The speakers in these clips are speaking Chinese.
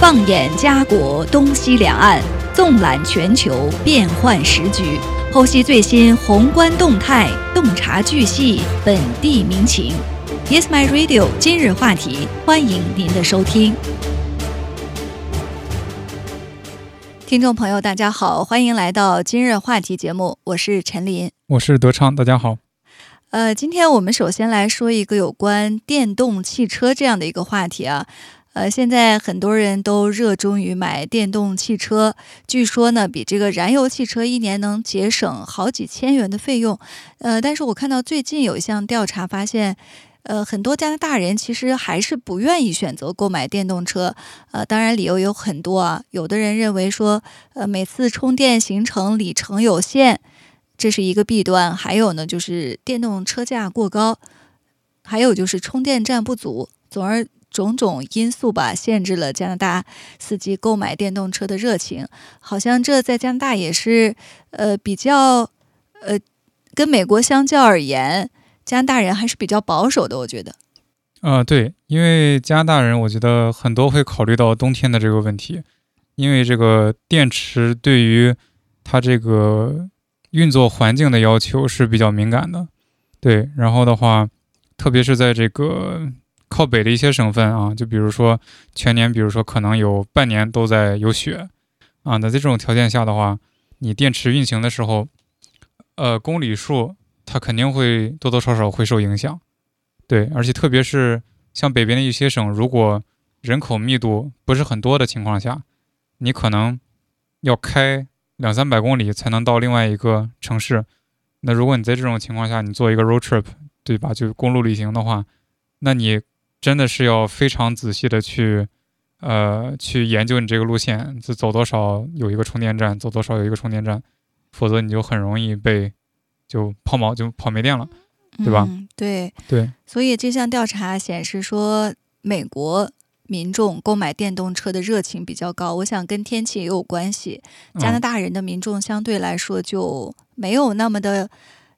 放眼家国东西两岸，纵览全球变幻时局，剖析最新宏观动态，洞察巨细本地民情。Yes, my radio。今日话题，欢迎您的收听。听众朋友，大家好，欢迎来到今日话题节目，我是陈林，我是德昌，大家好。呃，今天我们首先来说一个有关电动汽车这样的一个话题啊。呃，现在很多人都热衷于买电动汽车，据说呢，比这个燃油汽车一年能节省好几千元的费用。呃，但是我看到最近有一项调查发现，呃，很多加拿大人其实还是不愿意选择购买电动车。呃，当然理由有很多啊，有的人认为说，呃，每次充电行程里程有限。这是一个弊端，还有呢，就是电动车价过高，还有就是充电站不足，总而种种因素吧，限制了加拿大司机购买电动车的热情。好像这在加拿大也是，呃，比较，呃，跟美国相较而言，加拿大人还是比较保守的，我觉得。啊，对，因为加拿大人，我觉得很多会考虑到冬天的这个问题，因为这个电池对于它这个。运作环境的要求是比较敏感的，对。然后的话，特别是在这个靠北的一些省份啊，就比如说全年，比如说可能有半年都在有雪啊，那在这种条件下的话，你电池运行的时候，呃，公里数它肯定会多多少少会受影响，对。而且特别是像北边的一些省，如果人口密度不是很多的情况下，你可能要开。两三百公里才能到另外一个城市，那如果你在这种情况下，你做一个 road trip，对吧？就是公路旅行的话，那你真的是要非常仔细的去，呃，去研究你这个路线，就走多少有一个充电站，走多少有一个充电站，否则你就很容易被就抛锚，就跑没电了，对吧？对对。所以这项调查显示说，美国。民众购买电动车的热情比较高，我想跟天气也有关系。加拿大人的民众相对来说就没有那么的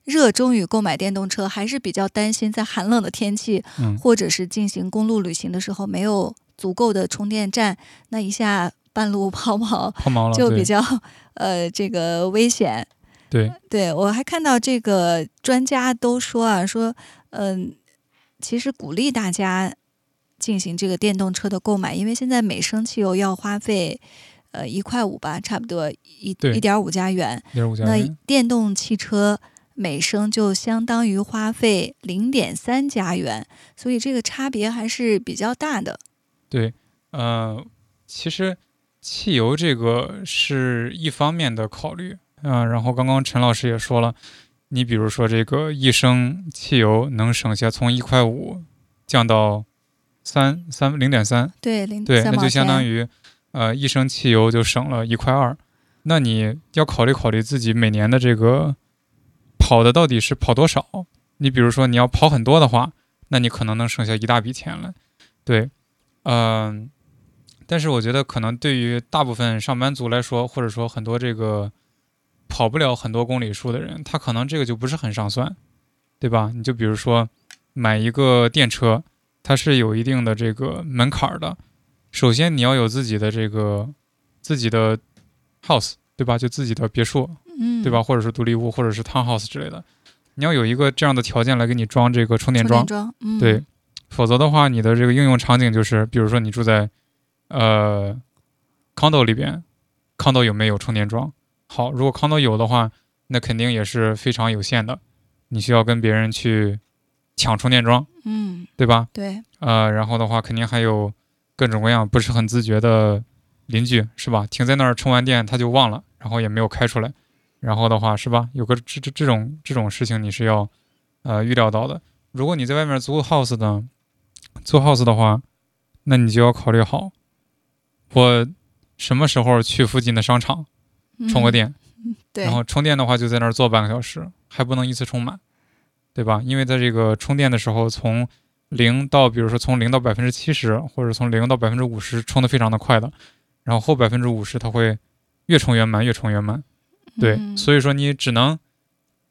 热衷于购买电动车，还是比较担心在寒冷的天气，或者是进行公路旅行的时候没有足够的充电站，那一下半路 抛锚，抛锚了就比较呃这个危险。对，对我还看到这个专家都说啊，说嗯，其实鼓励大家。进行这个电动车的购买，因为现在每升汽油要花费，呃一块五吧，差不多一一点五加元。那电动汽车每升就相当于花费零点三加元，所以这个差别还是比较大的。对，呃，其实汽油这个是一方面的考虑啊。然后刚刚陈老师也说了，你比如说这个一升汽油能省下从一块五降到。三三零点三，对零对，那就相当于，呃，一升汽油就省了一块二。那你要考虑考虑自己每年的这个跑的到底是跑多少。你比如说你要跑很多的话，那你可能能省下一大笔钱来。对，嗯，但是我觉得可能对于大部分上班族来说，或者说很多这个跑不了很多公里数的人，他可能这个就不是很上算，对吧？你就比如说买一个电车。它是有一定的这个门槛的。首先，你要有自己的这个自己的 house，对吧？就自己的别墅，嗯，对吧？或者是独立屋，或者是 townhouse 之类的。你要有一个这样的条件来给你装这个充电桩，对。否则的话，你的这个应用场景就是，比如说你住在呃 condo 里边，condo 有没有充电桩？好，如果 condo 有的话，那肯定也是非常有限的。你需要跟别人去。抢充电桩，嗯，对吧？对，呃，然后的话，肯定还有各种各样不是很自觉的邻居，是吧？停在那儿充完电他就忘了，然后也没有开出来，然后的话，是吧？有个这这这种这种事情你是要呃预料到的。如果你在外面租 house 的，租 house 的话，那你就要考虑好，我什么时候去附近的商场充个电，对，然后充电的话就在那儿坐半个小时，还不能一次充满。对吧？因为在这个充电的时候，从零到，比如说从零到百分之七十，或者从零到百分之五十，充的非常的快的，然后后百分之五十它会越充越满，越充越慢。对，所以说你只能，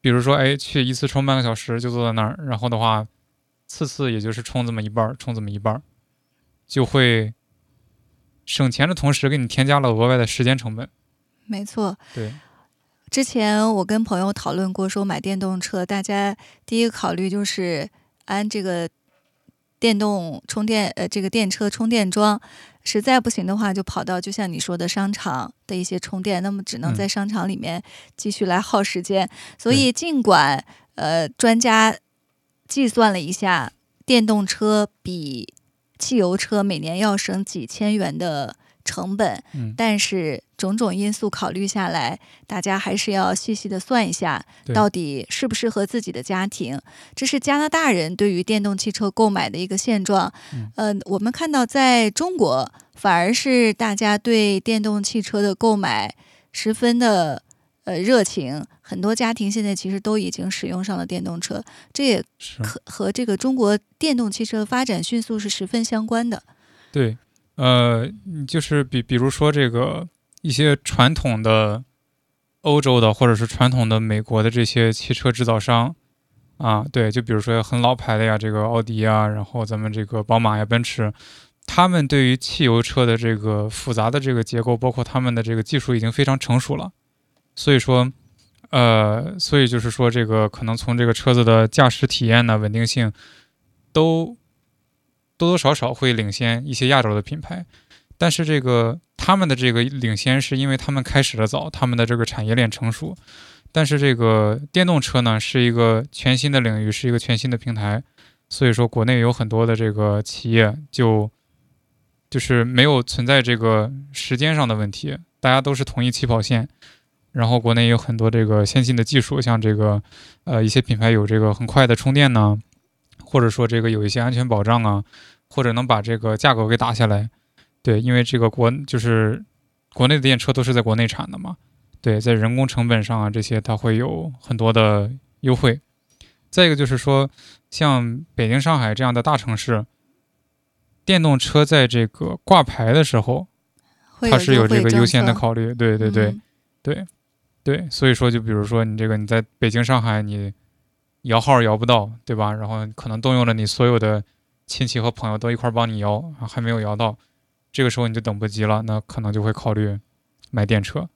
比如说，哎，去一次充半个小时就坐在那儿，然后的话，次次也就是充这么一半儿，充这么一半儿，就会省钱的同时给你添加了额外的时间成本。没错，对，之前我跟朋友讨论过，说买电动车，大家第一个考虑就是安这个电动充电，呃，这个电车充电桩，实在不行的话，就跑到就像你说的商场的一些充电，那么只能嗯在商场里面继续来耗时间。所以尽管呃专家计算了一下，电动车比汽油车每年要省几千元的成本，嗯，但是种种因素考虑下来，大家还是要细细的算一下，到底适不适合自己的家庭。这是加拿大人对于电动汽车购买的一个现状。嗯呃，我们看到在中国，反而是大家对电动汽车的购买十分的呃热情，很多家庭现在其实都已经使用上了电动车，这也是。和和这个中国电动汽车的发展迅速是十分相关的。对，呃，就是比比如说这个一些传统的欧洲的或者是传统的美国的这些汽车制造商啊，对，就比如说很老牌的呀，这个奥迪啊，然后咱们这个宝马呀、奔驰，他们对于汽油车的这个复杂的这个结构，包括他们的这个技术已经非常成熟了，所以说。呃，所以就是说，这个可能从这个车子的驾驶体验呢、稳定性，都多多少少会领先一些亚洲的品牌，但是这个他们的这个领先是因为他们开始的早，他们的这个产业链成熟。但是这个电动车呢，是一个全新的领域，是一个全新的平台，所以说国内有很多的这个企业就就是没有存在这个时间上的问题，大家都是同一起跑线。然后国内有很多这个先进的技术，像这个呃一些品牌有这个很快的充电呢，或者说这个有一些安全保障啊，或者能把这个价格给打下来。对，因为这个国就是国内的电车都是在国内产的嘛，对，在人工成本上啊这些它会有很多的优惠。再一个就是说，像北京、上海这样的大城市，电动车在这个挂牌的时候，它是有这个优先的考虑。对对对、嗯对对，所以说就比如说你这个你在北京、上海你摇号摇不到，对吧？然后可能动用了你所有的亲戚和朋友都一块帮你摇，还没有摇到，这个时候你就等不及了，那可能就会考虑买电车，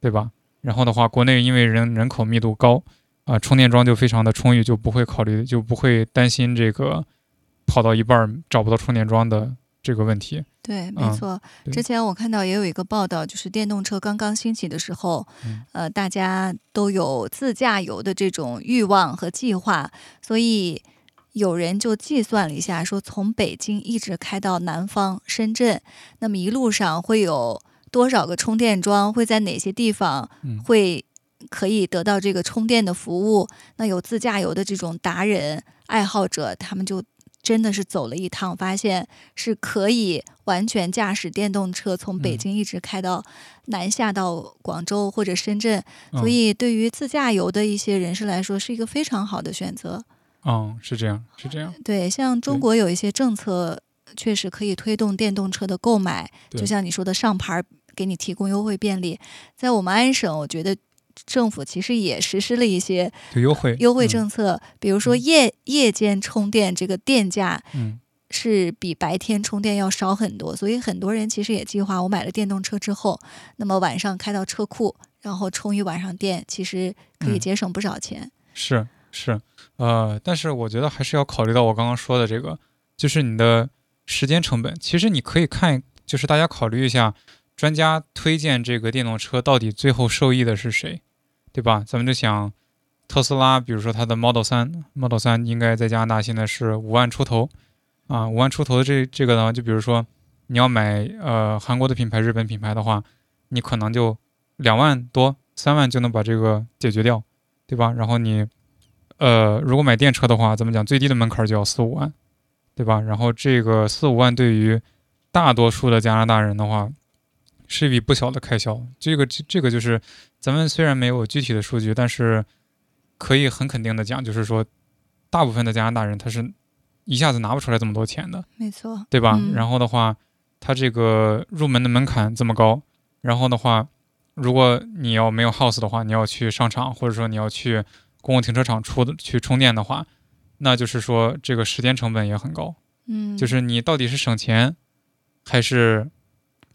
对吧？然后的话，国内因为人人口密度高，啊、充电桩就非常的充裕，就不会考虑，就不会担心这个跑到一半找不到充电桩的这个问题。对，没嗯错。对之前我看到也有一个报道，就是电动车刚刚兴起的时候，嗯呃，大家都有自驾游的这种欲望和计划，所以有人就计算了一下，说从北京一直开到南方深圳，那么一路上会有多少个充电桩，会在哪些地方嗯会可以得到这个充电的服务？那有自驾游的这种达人爱好者，他们就真的是走了一趟，发现是可以完全驾驶电动车从北嗯京一直开到南下到广州或者深圳，所嗯以对于自驾游的一些人士来说，是一个非常好的选择。嗯，是这样，是这样。对，像中国有一些政策，确实可以推动电动车的购买，就像你说的上牌儿给你提供优惠便利。在我们安省，我觉得政府其实也实施了一些优惠优惠嗯政策，比如说嗯夜夜间充电这个电价嗯是比白天充电要少很多，所以很多人其实也计划，我买了电动车之后，那么晚上开到车库，然后充一晚上电，其实可以嗯节省不少钱。是是，呃，但是我觉得还是要考虑到我刚刚说的这个，就是你的时间成本。其实你可以看，就是大家考虑一下，专家推荐这个电动车到底最后受益的是谁，对吧？咱们就想特斯拉，比如说它的 Model 3，Model 3应该在加拿大现在是五万出头，啊，五万出头的这这个呢，就比如说你要买呃韩国的品牌、日本品牌的话，你可能就两万多、三万就能把这个解决掉。对吧？然后你，呃，如果买电车的话，咱们讲最低的门槛就要四五万，对吧？然后这个四五万对于大多数的加拿大人的话，是一笔不小的开销。这个这这个就是咱们虽然没有具体的数据，但是可以很肯定的讲，就是说，大部分的加拿大人他是一下子拿不出来这么多钱的。没错，对吧？嗯然后的话，他这个入门的门槛这么高，然后的话，如果你要没有 house 的话，你要去商场或者说你要去公共停车场出的去充电的话，那就是说这个时间成本也很高。嗯，就是你到底是省钱，还是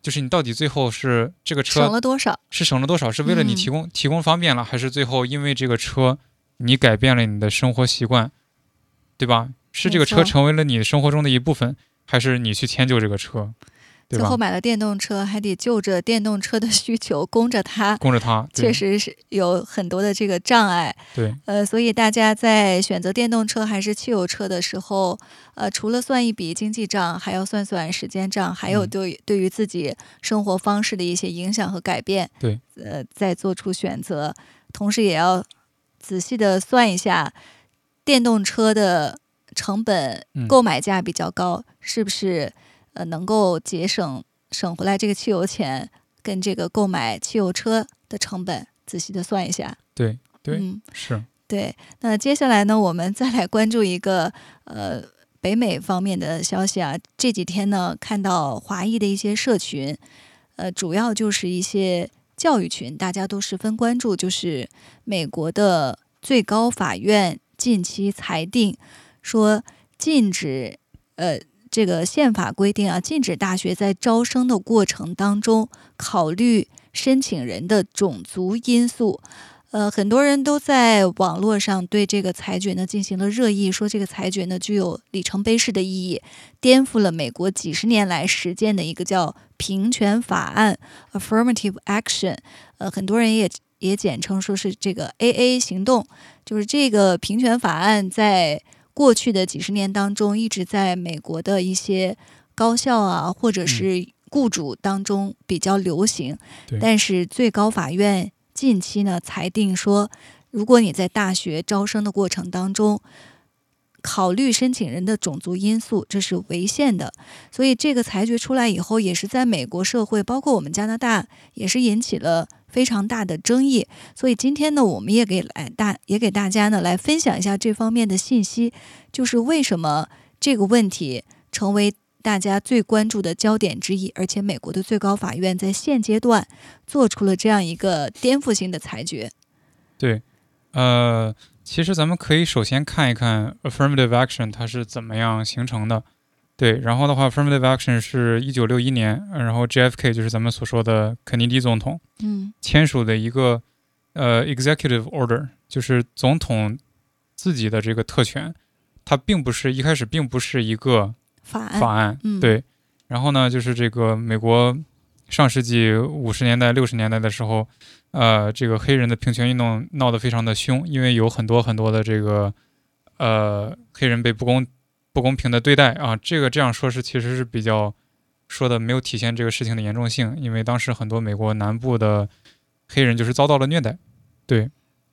就是你到底最后是这个车省车了多少？是省了多少？是为了你嗯提供、提供方便了，还是最后因为这个车你改变了你的生活习惯，对吧？是这个车成为了你生活中的一部分，还是你去迁就这个车，最后？买了电动车，还得就着电动车的需求供着它，供着它，确实是有很多的这个障碍。对呃，所以大家在选择电动车还是汽油车的时候，呃，除了算一笔经济账，还要算算时间账，还有嗯对对于自己生活方式的一些影响和改变。对，呃，再做出选择，同时也要仔细的算一下电动车的成本嗯购买价比较高，是不是呃能够节省省回来这个汽油钱，跟这个购买汽油车的成本仔细的算一下。对对、嗯，是，对。那接下来呢，我们再来关注一个呃北美方面的消息啊。这几天呢，看到华裔的一些社群，呃，主要就是一些教育群，大家都十分关注，就是美国的最高法院近期裁定说禁止呃。这个宪法规定啊，禁止大学在招生的过程当中考虑申请人的种族因素。呃，很多人都在网络上对这个裁决呢进行了热议，说这个裁决呢具有里程碑式的意义，颠覆了美国几十年来实践的一个叫平权法案 （affirmative action）。呃，很多人也也简称说是这个 AA 行动，就是这个平权法案在过去的几十年当中，一直在美国的一些高校啊，或者是雇主当中比较流行。对但是最高法院近期呢裁定说，如果你在大学招生的过程当中，考虑申请人的种族因素，这是违宪的。所以这个裁决出来以后，也是在美国社会，包括我们加拿大，也是引起了非常大的争议。所以今天呢，我们也给来大也给大家呢来分享一下这方面的信息，就是为什么这个问题成为大家最关注的焦点之一，而且美国的最高法院在现阶段做出了这样一个颠覆性的裁决。对，呃，其实咱们可以首先看一看 affirmative action 它是怎么样形成的。对，然后的话，affirmative action 是一九六一年，呃然后 JFK 就是咱们所说的肯尼迪总统嗯。签署的一个呃 executive order，就是总统自己的这个特权，它并不是一开始并不是一个法案，法案，嗯。对。然后呢，就是这个美国上世纪五十年代、六十年代的时候，呃，这个黑人的平权运动闹得非常的凶，因为有很多很多的这个呃黑人被不公不公平的对待啊。这个这样说是其实是比较说的没有体现这个事情的严重性，因为当时很多美国南部的黑人就是遭到了虐待，对，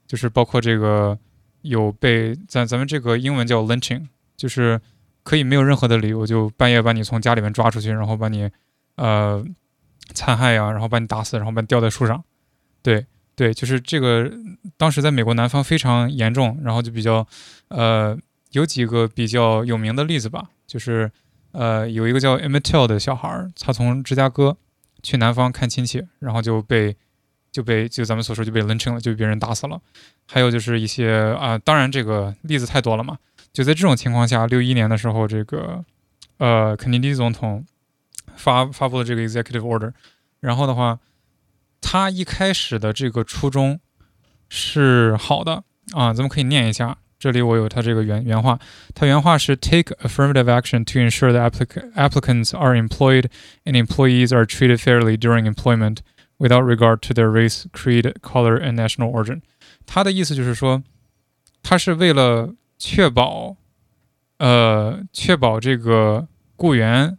就是包括这个有被咱咱们这个英文叫 lynching，就是可以没有任何的理由就半夜把你从家里面抓出去，然后把你呃残害呀、然后把你打死，然后把你吊在树上。对对，就是这个当时在美国南方非常严重，然后就比较呃有几个比较有名的例子吧，就是呃有一个叫 Emmett 的小孩儿，他从芝加哥去南方看亲戚，然后就被就被就咱们所说就被 lynching 了，就被别人打死了。还有就是一些啊、当然这个例子太多了嘛。就在这种情况下，六一年的时候，这个呃肯尼迪总统发发布了这个 executive order，然后的话，他一开始的这个初衷是好的啊，咱们可以念一下。这里我有他这个原原话，他原话是 Take affirmative action to ensure that applic applicants are employed and employees are treated fairly during employment without regard to their race, creed, color, and national origin。他的意思就是说，他是为了确保，呃，确保这个雇员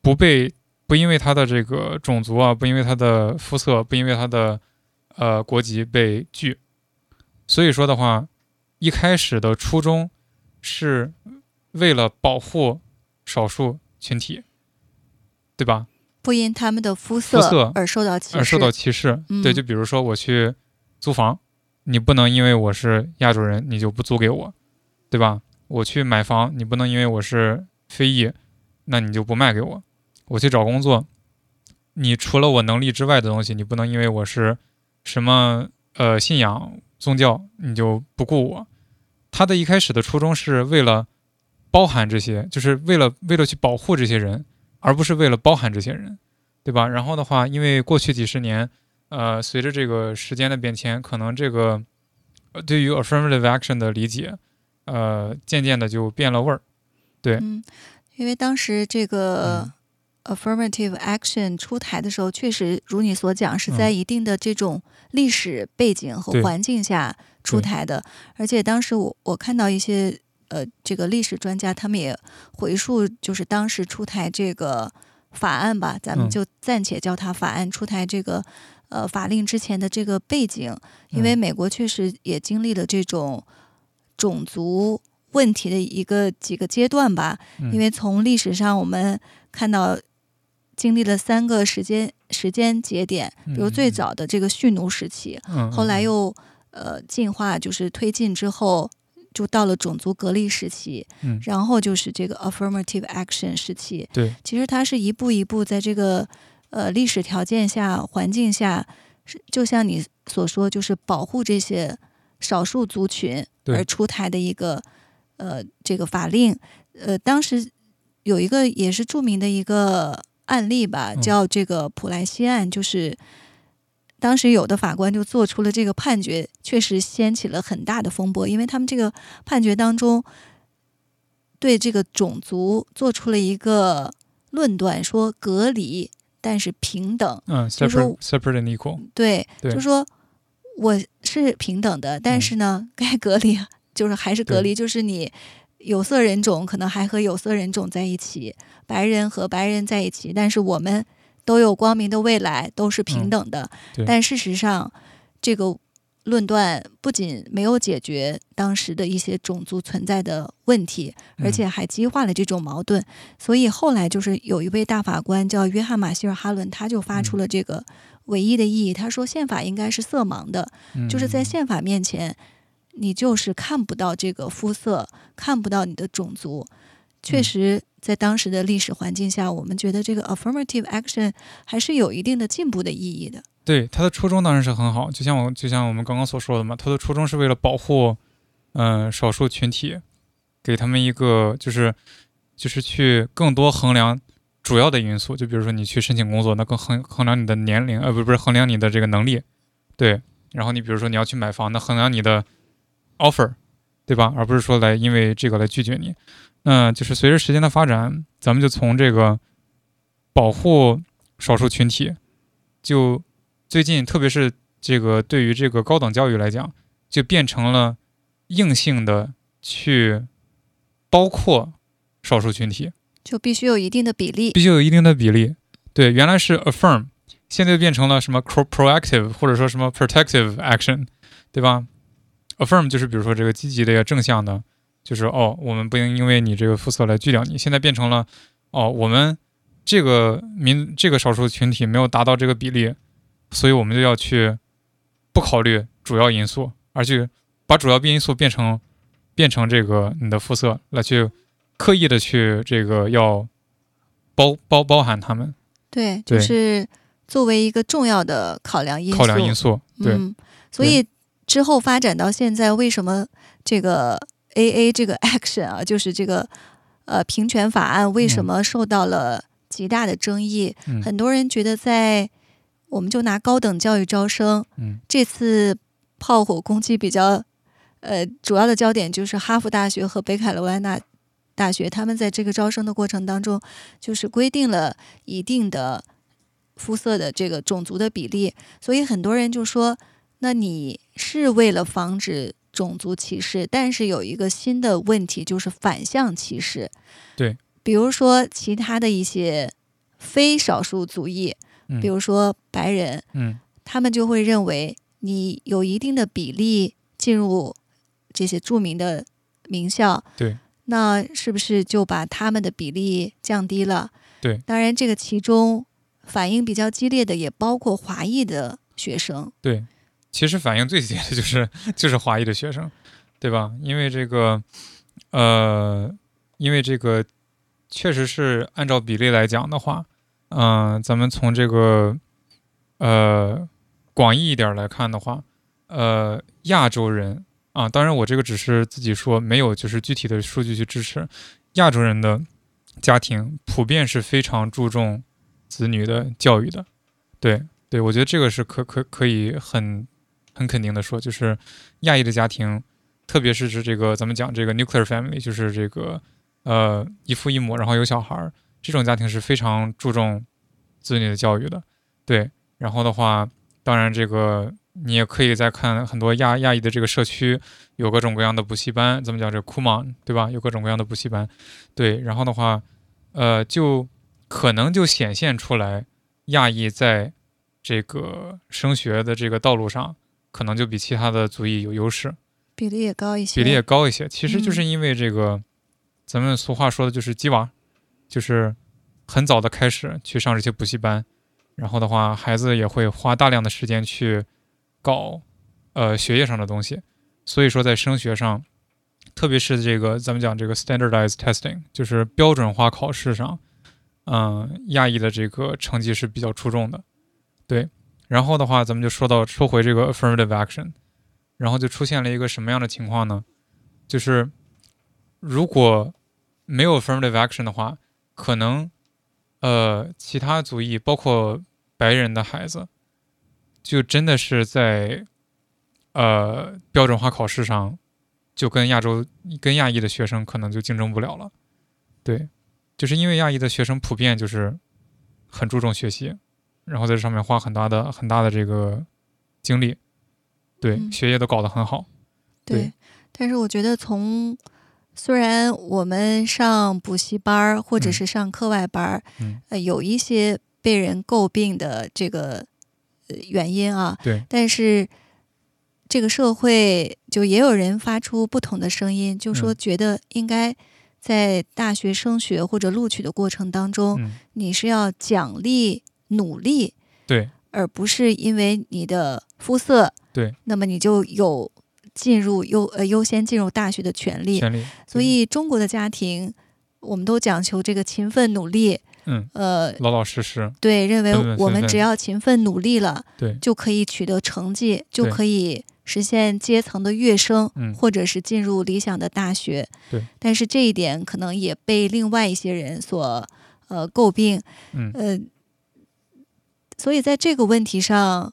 不被不因为他的这个种族啊，不因为他的肤色，不因为他的呃国籍被拒。所以说的话，一开始的初衷是为了保护少数群体，对吧？不因他们的肤肤色而受到歧视，而受到歧视。嗯对，就比如说我去租房，你不能因为我是亚洲人，你就不租给我，对吧？我去买房，你不能因为我是非裔，那你就不卖给我。我去找工作，你除了我能力之外的东西，你不能因为我是什么呃信仰宗教，你就不顾我。他的一开始的初衷是为了包含这些，就是为了为了去保护这些人，而不是为了包含这些人，对吧？然后的话，因为过去几十年，呃，随着这个时间的变迁，可能这个呃对于 affirmative action 的理解，呃，渐渐的就变了味儿。对，嗯，因为当时这个嗯 affirmative action 出台的时候，确实如你所讲，是在嗯。一定的这种历史背景和环境下出台的，而且当时我我看到一些呃这个历史专家，他们也回溯，就是当时出台这个法案吧，咱们嗯。就暂且叫它法案出台这个。呃，法令之前的这个背景，因为嗯。美国确实也经历了这种种族问题的一个几个阶段吧，嗯。因为从历史上我们看到，经历了三个时间时间节点，比如最嗯早的这个蓄奴时期，嗯，后来嗯又呃进化，就是推进之后，就到了种族隔离时期，嗯。然后就是这个 affirmative action 时期。对，其实它是一步一步在这个呃历史条件下、环境下，是就像你所说，就是保护这些少数族群而出台的一个呃这个法令。呃，当时有一个也是著名的一个案例吧，嗯。叫这个普莱西案，就是。当时有的法官就做出了这个判决，确实掀起了很大的风波，因为他们这个判决当中对这个种族做出了一个论断，说隔离但是平等，嗯就是说，separate separate and equal，对，对。就说我是平等的，但是呢，该隔离 就是还是隔离，就是你有色人种可能还和有色人种在一起，白人和白人在一起，但是我们都有光明的未来，都是平等的。对但事实上，这个论断不仅没有解决当时的一些种族存在的问题，而嗯且还激化了这种矛盾。所以后来就是有一位大法官叫约翰马歇尔哈伦，他就发出了这个唯一的意义。他说，宪法应该是色盲的，嗯就是在宪法面前，你就是看不到这个肤色，看不到你的种族。确嗯实，在当时的历史环境下，我们觉得这个 affirmative action 还是有一定的进步的意义的。对他的初衷当然是很好，就像我就像我们刚刚所说的嘛，他的初衷是为了保护，嗯、少数群体，给他们一个就是就是去更多衡量主要的因素，就比如说你去申请工作，那更衡衡量你的年龄，呃，不不是衡量你的这个能力，对，然后你比如说你要去买房，那衡量你的 offer，对吧？而不是说来因为这个来拒绝你。那就是随着时间的发展，咱们就从这个保护少数群体，就最近特别是这个对于这个高等教育来讲，就变成了硬性的去包括少数群体，就必须有一定的比例。必须有一定的比例。对，原来是 affirm，现在变成了什么 pro proactive 或者说什么 protective action，对吧？affirm 就是比如说这个积极的呀、正向的，就是哦，我们不应因为你这个肤色来拒掉你。现在变成了哦，我们这个民这个少数群体没有达到这个比例，所以我们就要去不考虑主要因素，而去把主要因素变成变成这个你的肤色来去刻意的去这个要包包包含他们对，就是作为一个重要的考量因素。考量因素，对，嗯，所以之后发展到现在，为什么这个 A A 这个 action 啊，就是这个呃平权法案，为什嗯。么受到了极大的争议？嗯。很多人觉得在，我们就拿高等教育招生嗯。这次炮火攻击比较，呃，主要的焦点就是哈佛大学和北卡罗来纳大学，他们在这个招生的过程当中，就是规定了一定的肤色的这个种族的比例，所以很多人就说，那你是为了防止种族歧视，但是有一个新的问题就是反向歧视，对，比如说其他的一些非少数族裔，嗯比如说白人，嗯。他们就会认为你有一定的比例进入这些著名的名校，对，那是不是就把他们的比例降低了？对，当然这个其中反应比较激烈的也包括华裔的学生，对，其实反应最激烈的就是就是华裔的学生，对吧？因为这个呃，因为这个确实是按照比例来讲的话，嗯、咱们从这个呃广义一点来看的话，呃，亚洲人啊，当然我这个只是自己说，没有就是具体的数据去支持亚洲人的家庭普遍是非常注重子女的教育的。对对，我觉得这个是可可可以很很肯定的说，就是亚裔的家庭，特别是指这个咱们讲这个 nuclear family，就是这个呃一父一母，然后有小孩儿这种家庭是非常注重子女的教育的。对，然后的话，当然这个。你也可以再看很多亚亚裔的这个社区，有各种各样的补习班，怎么讲这库芒，对吧？有各种各样的补习班，对。然后的话，呃，就可能就显现出来，亚裔在这个升学的这个道路上，可能就比其他的族裔有优势，比例也高一些。比例也高一些，其实就是因为这个，咱们俗话说的就是“鸡娃”，就是很早的开始去上这些补习班，然后的话，孩子也会花大量的时间去。搞，呃，学业上的东西，所以说在升学上，特别是这个咱们讲这个 standardized testing，就是标准化考试上，嗯，亚裔的这个成绩是比较出众的，对。然后的话，咱们就说到说回这个 affirmative action，然后就出现了一个什么样的情况呢？就是如果没有 affirmative action 的话，可能，呃，其他族裔，包括白人的孩子。就真的是在，呃，标准化考试上，就跟亚洲、跟亚裔的学生可能就竞争不了了。对，就是因为亚裔的学生普遍就是很注重学习，然后在这上面花很大的、很大的这个精力，对，学业都搞得很好。对，但是我觉得从虽然我们上补习班儿或者是上课外班儿，呃，有一些被人诟病的这个。原因啊，对，但是这个社会就也有人发出不同的声音，就说觉得应该在大学升学或者录取的过程当中，你是要奖励努力，对，而不是因为你的肤色，对，那么你就有进入优呃优先进入大学的权利，权利。所以中国的家庭，我们都讲求这个勤奋努力。嗯，呃，老老实实，对，认为我们只要勤奋努力了，对，就可以取得成绩，就可以实现阶层的跃升，嗯，或者是进入理想的大学，对。但是这一点可能也被另外一些人所呃诟病，嗯，呃，所以在这个问题上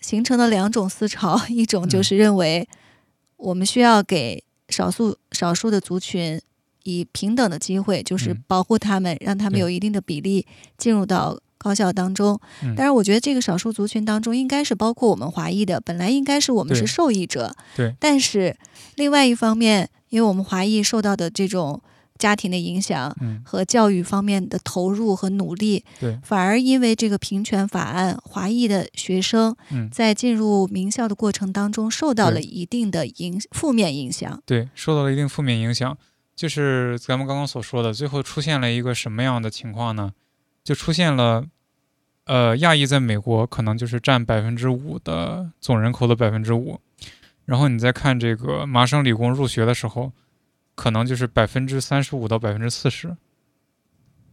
形成了两种思潮，一种就是认为我们需要给少数少数的族群。以平等的机会，就是保护他们，让他们有一定的比例进入到高校当中。但是，我觉得这个少数族群当中，应该是包括我们华裔的，本来应该是我们是受益者。对。但是，另外一方面，因为我们华裔受到的这种家庭的影响和教育方面的投入和努力，对，反而因为这个平权法案，华裔的学生在进入名校的过程当中受到了一定的影负面影响。对，受到了一定负面影响。就是咱们刚刚所说的，最后出现了一个什么样的情况呢？就出现了，呃，亚裔在美国可能就是占百分之五的总人口的百分之五，然后你再看这个麻省理工入学的时候，可能就是百分之三十五到百分之四十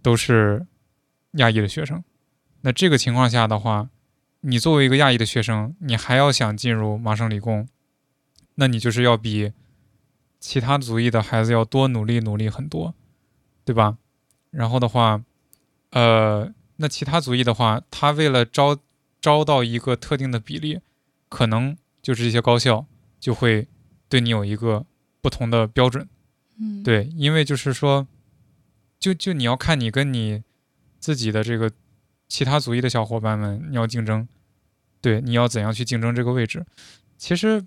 都是亚裔的学生。那这个情况下的话，你作为一个亚裔的学生，你还要想进入麻省理工，那你就是要比。其他族裔的孩子要多努力努力很多，对吧？然后的话，呃，那其他族裔的话，他为了招招到一个特定的比例，可能就是这些高校就会对你有一个不同的标准。嗯，对，因为就是说，就就你要看你跟你自己的这个其他族裔的小伙伴们，你要竞争，对，你要怎样去竞争这个位置？其实。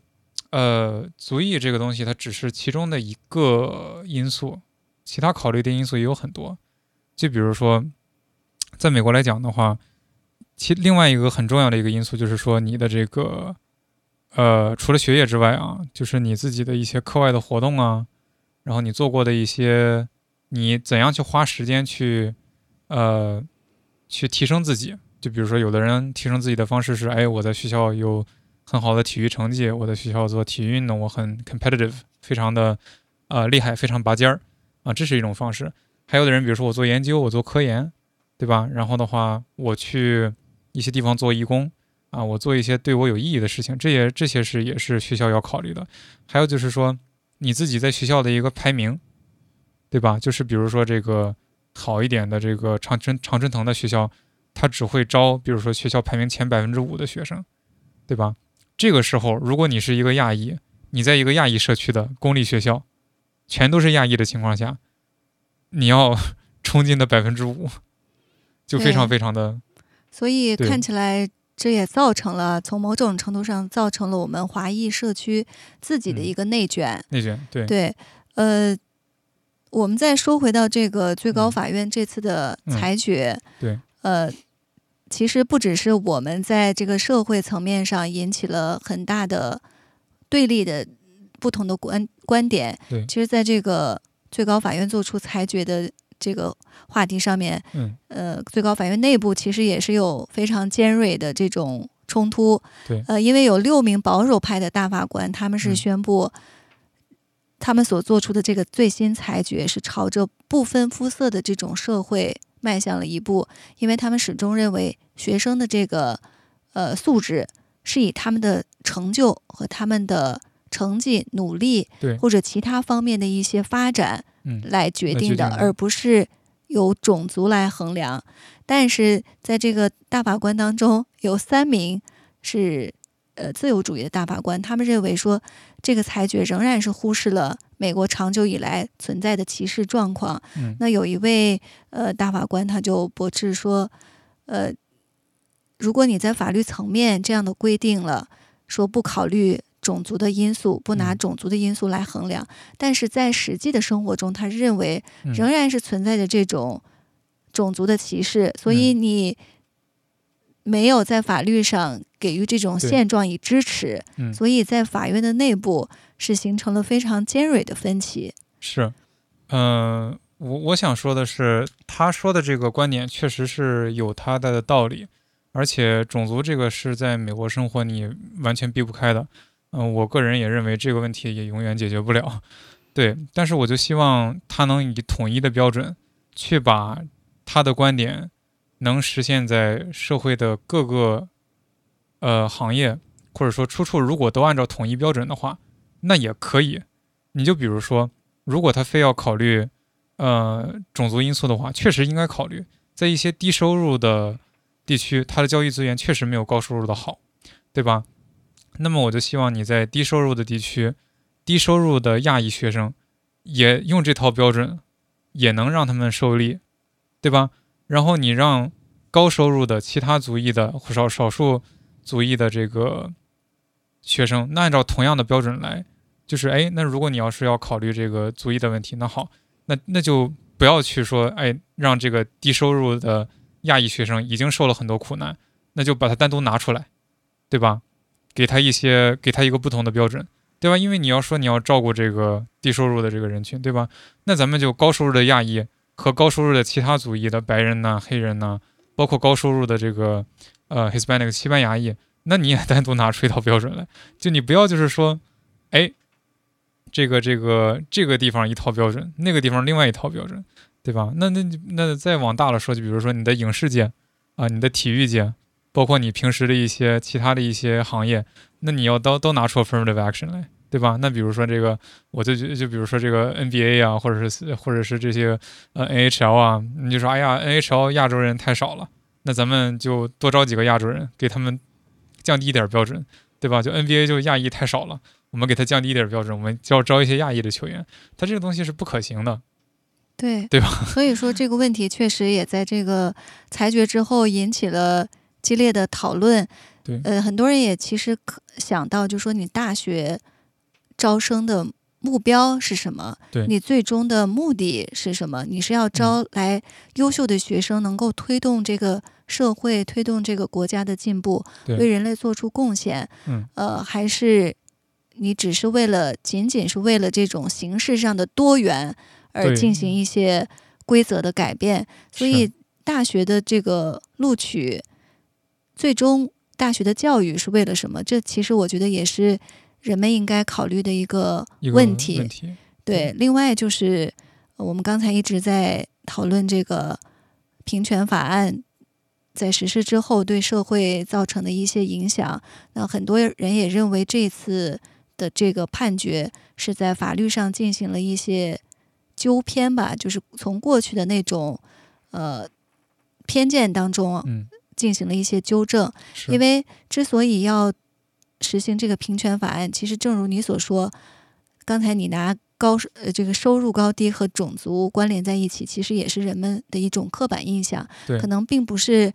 呃，族裔这个东西，它只是其中的一个因素，其他考虑的因素也有很多。就比如说，在美国来讲的话，其另外一个很重要的一个因素就是说，你的这个，呃，除了学业之外啊，就是你自己的一些课外的活动啊，然后你做过的一些，你怎样去花时间去，呃，去提升自己。就比如说，有的人提升自己的方式是，哎，我在学校有。很好的体育成绩，我在学校做体育运动，我很 competitive，非常的呃厉害，非常拔尖儿啊，这是一种方式。还有的人，比如说我做研究，我做科研，对吧？然后的话，我去一些地方做义工啊，我做一些对我有意义的事情，这些这些是也是学校要考虑的。还有就是说你自己在学校的一个排名，对吧？就是比如说这个好一点的这个常春常春藤的学校，它只会招，比如说学校排名前百分之五的学生，对吧？这个时候，如果你是一个亚裔，你在一个亚裔社区的公立学校，全都是亚裔的情况下，你要冲进的百分之五，就非常非常的。所以看起来，这也造成了从某种程度上造成了我们华裔社区自己的一个内卷。内卷，对对，呃。我们再说回到这个最高法院这次的裁决，对，呃，其实不只是我们在这个社会层面上引起了很大的对立的不同的观观点，对，其实在这个最高法院做出裁决的这个话题上面，嗯，呃，最高法院内部其实也是有非常尖锐的这种冲突，对，呃，因为有六名保守派的大法官，他们是宣布。他们所做出的这个最新裁决是朝着不分肤色的这种社会迈向了一步，因为他们始终认为学生的这个呃素质是以他们的成就和他们的成绩、努力，对。或者其他方面的一些发展，嗯，来决定的，而不是由种族来衡量。但是在这个大法官当中，有三名是。呃，自由主义的大法官，他们认为说，这个裁决仍然是忽视了美国长久以来存在的歧视状况。嗯，那有一位呃大法官他就驳斥说，呃，如果你在法律层面这样的规定了，说不考虑种族的因素，不拿种族的因素来衡量，但是在实际的生活中，他认为仍然是存在着这种种族的歧视，所以你。没有在法律上给予这种现状以支持，所以在法院的内部是形成了非常尖锐的分歧。是，嗯，我我想说的是，他说的这个观点确实是有他的道理，而且种族这个是在美国生活你完全避不开的。嗯，我个人也认为这个问题也永远解决不了。对，但是我就希望他能以统一的标准去把他的观点。能实现在社会的各个呃行业，或者说出处，如果都按照统一标准的话，那也可以。你就比如说，如果他非要考虑呃种族因素的话，确实应该考虑。在一些低收入的地区，它的教育资源确实没有高收入的好，对吧？那么我就希望你在低收入的地区，低收入的亚裔学生也用这套标准，也能让他们受力，对吧？然后你让高收入的其他族裔的或少少数族裔的这个学生，那按照同样的标准来，就是哎，那如果你要是要考虑这个族裔的问题，那好，那那就不要去说哎，让这个低收入的亚裔学生已经受了很多苦难，那就把它单独拿出来，对吧？给他一些，给他一个不同的标准，对吧？因为你要说你要照顾这个低收入的这个人群，对吧？那咱们就高收入的亚裔。和高收入的其他族裔的白人呐、黑人呐，包括高收入的这个呃 Hispanic 西班牙裔，那你也单独拿出一套标准来，就你不要就是说，哎，这个这个这个地方一套标准，那个地方另外一套标准，对吧？那那那再往大了说，就比如说你的影视界啊，你的体育界，包括你平时的一些其他的一些行业，那你要都都拿出 affirmative action 来。对吧？那比如说这个，我就就就比如说这个 NBA 啊，或者是或者是这些呃 NHL 啊，你就说哎呀，NHL 亚洲人太少了，那咱们就多招几个亚洲人，给他们降低一点标准，对吧？就 NBA 就亚裔太少了，我们给他降低一点标准，我们就要招一些亚裔的球员，他这个东西是不可行的，对对吧？所以说这个问题确实也在这个裁决之后引起了激烈的讨论。对，呃，很多人也其实可想到，就说你大学。招生的目标是什么？对你最终的目的是什么？你是要招来优秀的学生，能够推动这个社会、推动这个国家的进步，为人类做出贡献？嗯，呃，还是你只是为了仅仅是为了这种形式上的多元而进行一些规则的改变？所以，大学的这个录取，最终大学的教育是为了什么？这其实我觉得也是。人们应该考虑的一个问题，对。另外就是，我们刚才一直在讨论这个平权法案在实施之后对社会造成的一些影响。那很多人也认为这次的这个判决是在法律上进行了一些纠偏吧，就是从过去的那种呃偏见当中嗯，进行了一些纠正。因为之所以要实行这个平权法案，其实正如你所说，刚才你拿高收呃这个收入高低和种族关联在一起，其实也是人们的一种刻板印象，可能并不是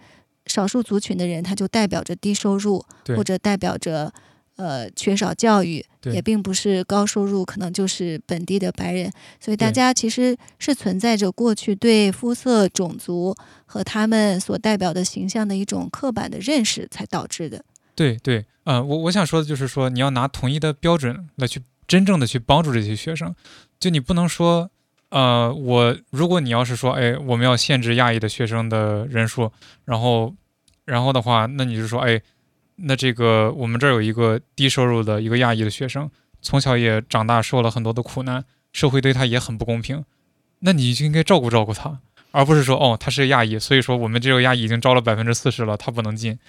少数族群的人，他就代表着低收入，或者代表着。呃，缺少教育，也并不是高收入，可能就是本地的白人，所以大家其实是存在着过去对肤色、种族和他们所代表的形象的一种刻板的认识，才导致的。对对，呃，我我想说的就是说，你要拿统一的标准来去真正的去帮助这些学生，就你不能说，呃，我如果你要是说，哎，我们要限制亚裔的学生的人数，然后，然后的话，那你就说，哎，那这个我们这儿有一个低收入的一个亚裔的学生，从小也长大受了很多的苦难，社会对他也很不公平，那你就应该照顾照顾他，而不是说，哦，他是亚裔，所以说我们这个亚裔已经招了百分之四十了，他不能进，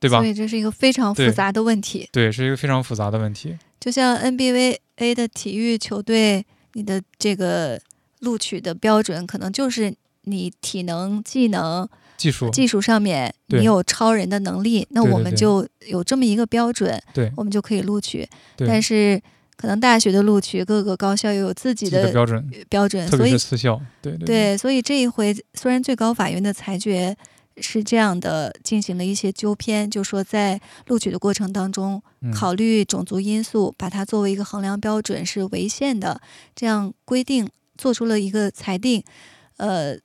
对吧所？以这是一个非常复杂的问题。对，是一个非常复杂的问题。就像 NBA 的体育球队，你的这个录取的标准可能就是你体能、技能、技术，技术上面你有超人的能力，那我们就有这么一个标准，对。我们就可以录取。但是可能大学的录取，各个高校又有自己的的标准，所以是私校，对对。对，所以这一回虽然最高法院的裁决是这样的，进行了一些纠偏，就说在录取的过程当中，嗯。考虑种族因素，把它作为一个衡量标准是违宪的，这样规定做出了一个裁定，呃。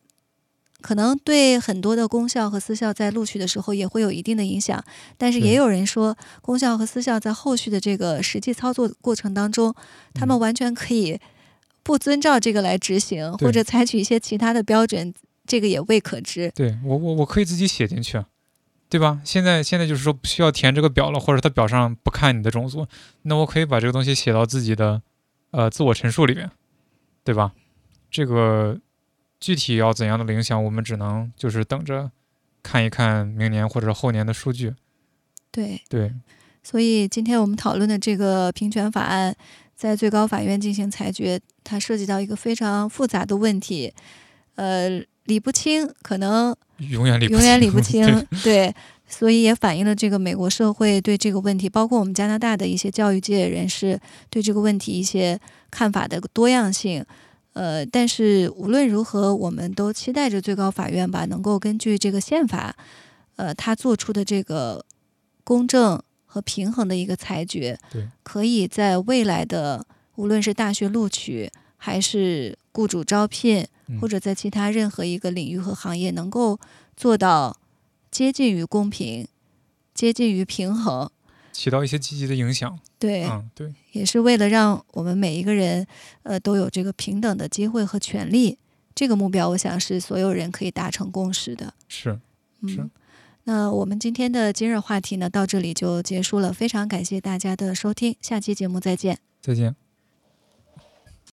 可能对很多的公校和私校在录取的时候也会有一定的影响，但是也有人说，公校和私校在后续的这个实际操作过程当中，他们嗯完全可以不遵照这个来执行，对或者采取一些其他的标准，这个也未可知。对我我我可以自己写进去，对吧？现在现在就是说不需要填这个表了，或者他表上不看你的种族，那我可以把这个东西写到自己的呃自我陈述里面，对吧？这个具体要怎样的影响，我们只能就是等着看一看明年或者后年的数据。对，对，所以今天我们讨论的这个平权法案，在最高法院进行裁决，它涉及到一个非常复杂的问题，呃，理不清，可能永远理不永远理不清，对，所以也反映了这个美国社会对这个问题，包括我们加拿大的一些教育界人士对这个问题一些看法的多样性。呃，但是无论如何，我们都期待着最高法院吧，能够根据这个宪法，呃，他做出的这个公正和平衡的一个裁决，对，可以在未来的无论是大学录取，还是雇主招聘，嗯或者在其他任何一个领域和行业，能够做到接近于公平、接近于平衡。起到一些积极的影响。对，嗯，对，也是为了让我们每一个人，呃，都有这个平等的机会和权利。这个目标，我想是所有人可以达成共识的。是，是嗯，那我们今天的今日话题呢，到这里就结束了。非常感谢大家的收听，下期节目再见。再见。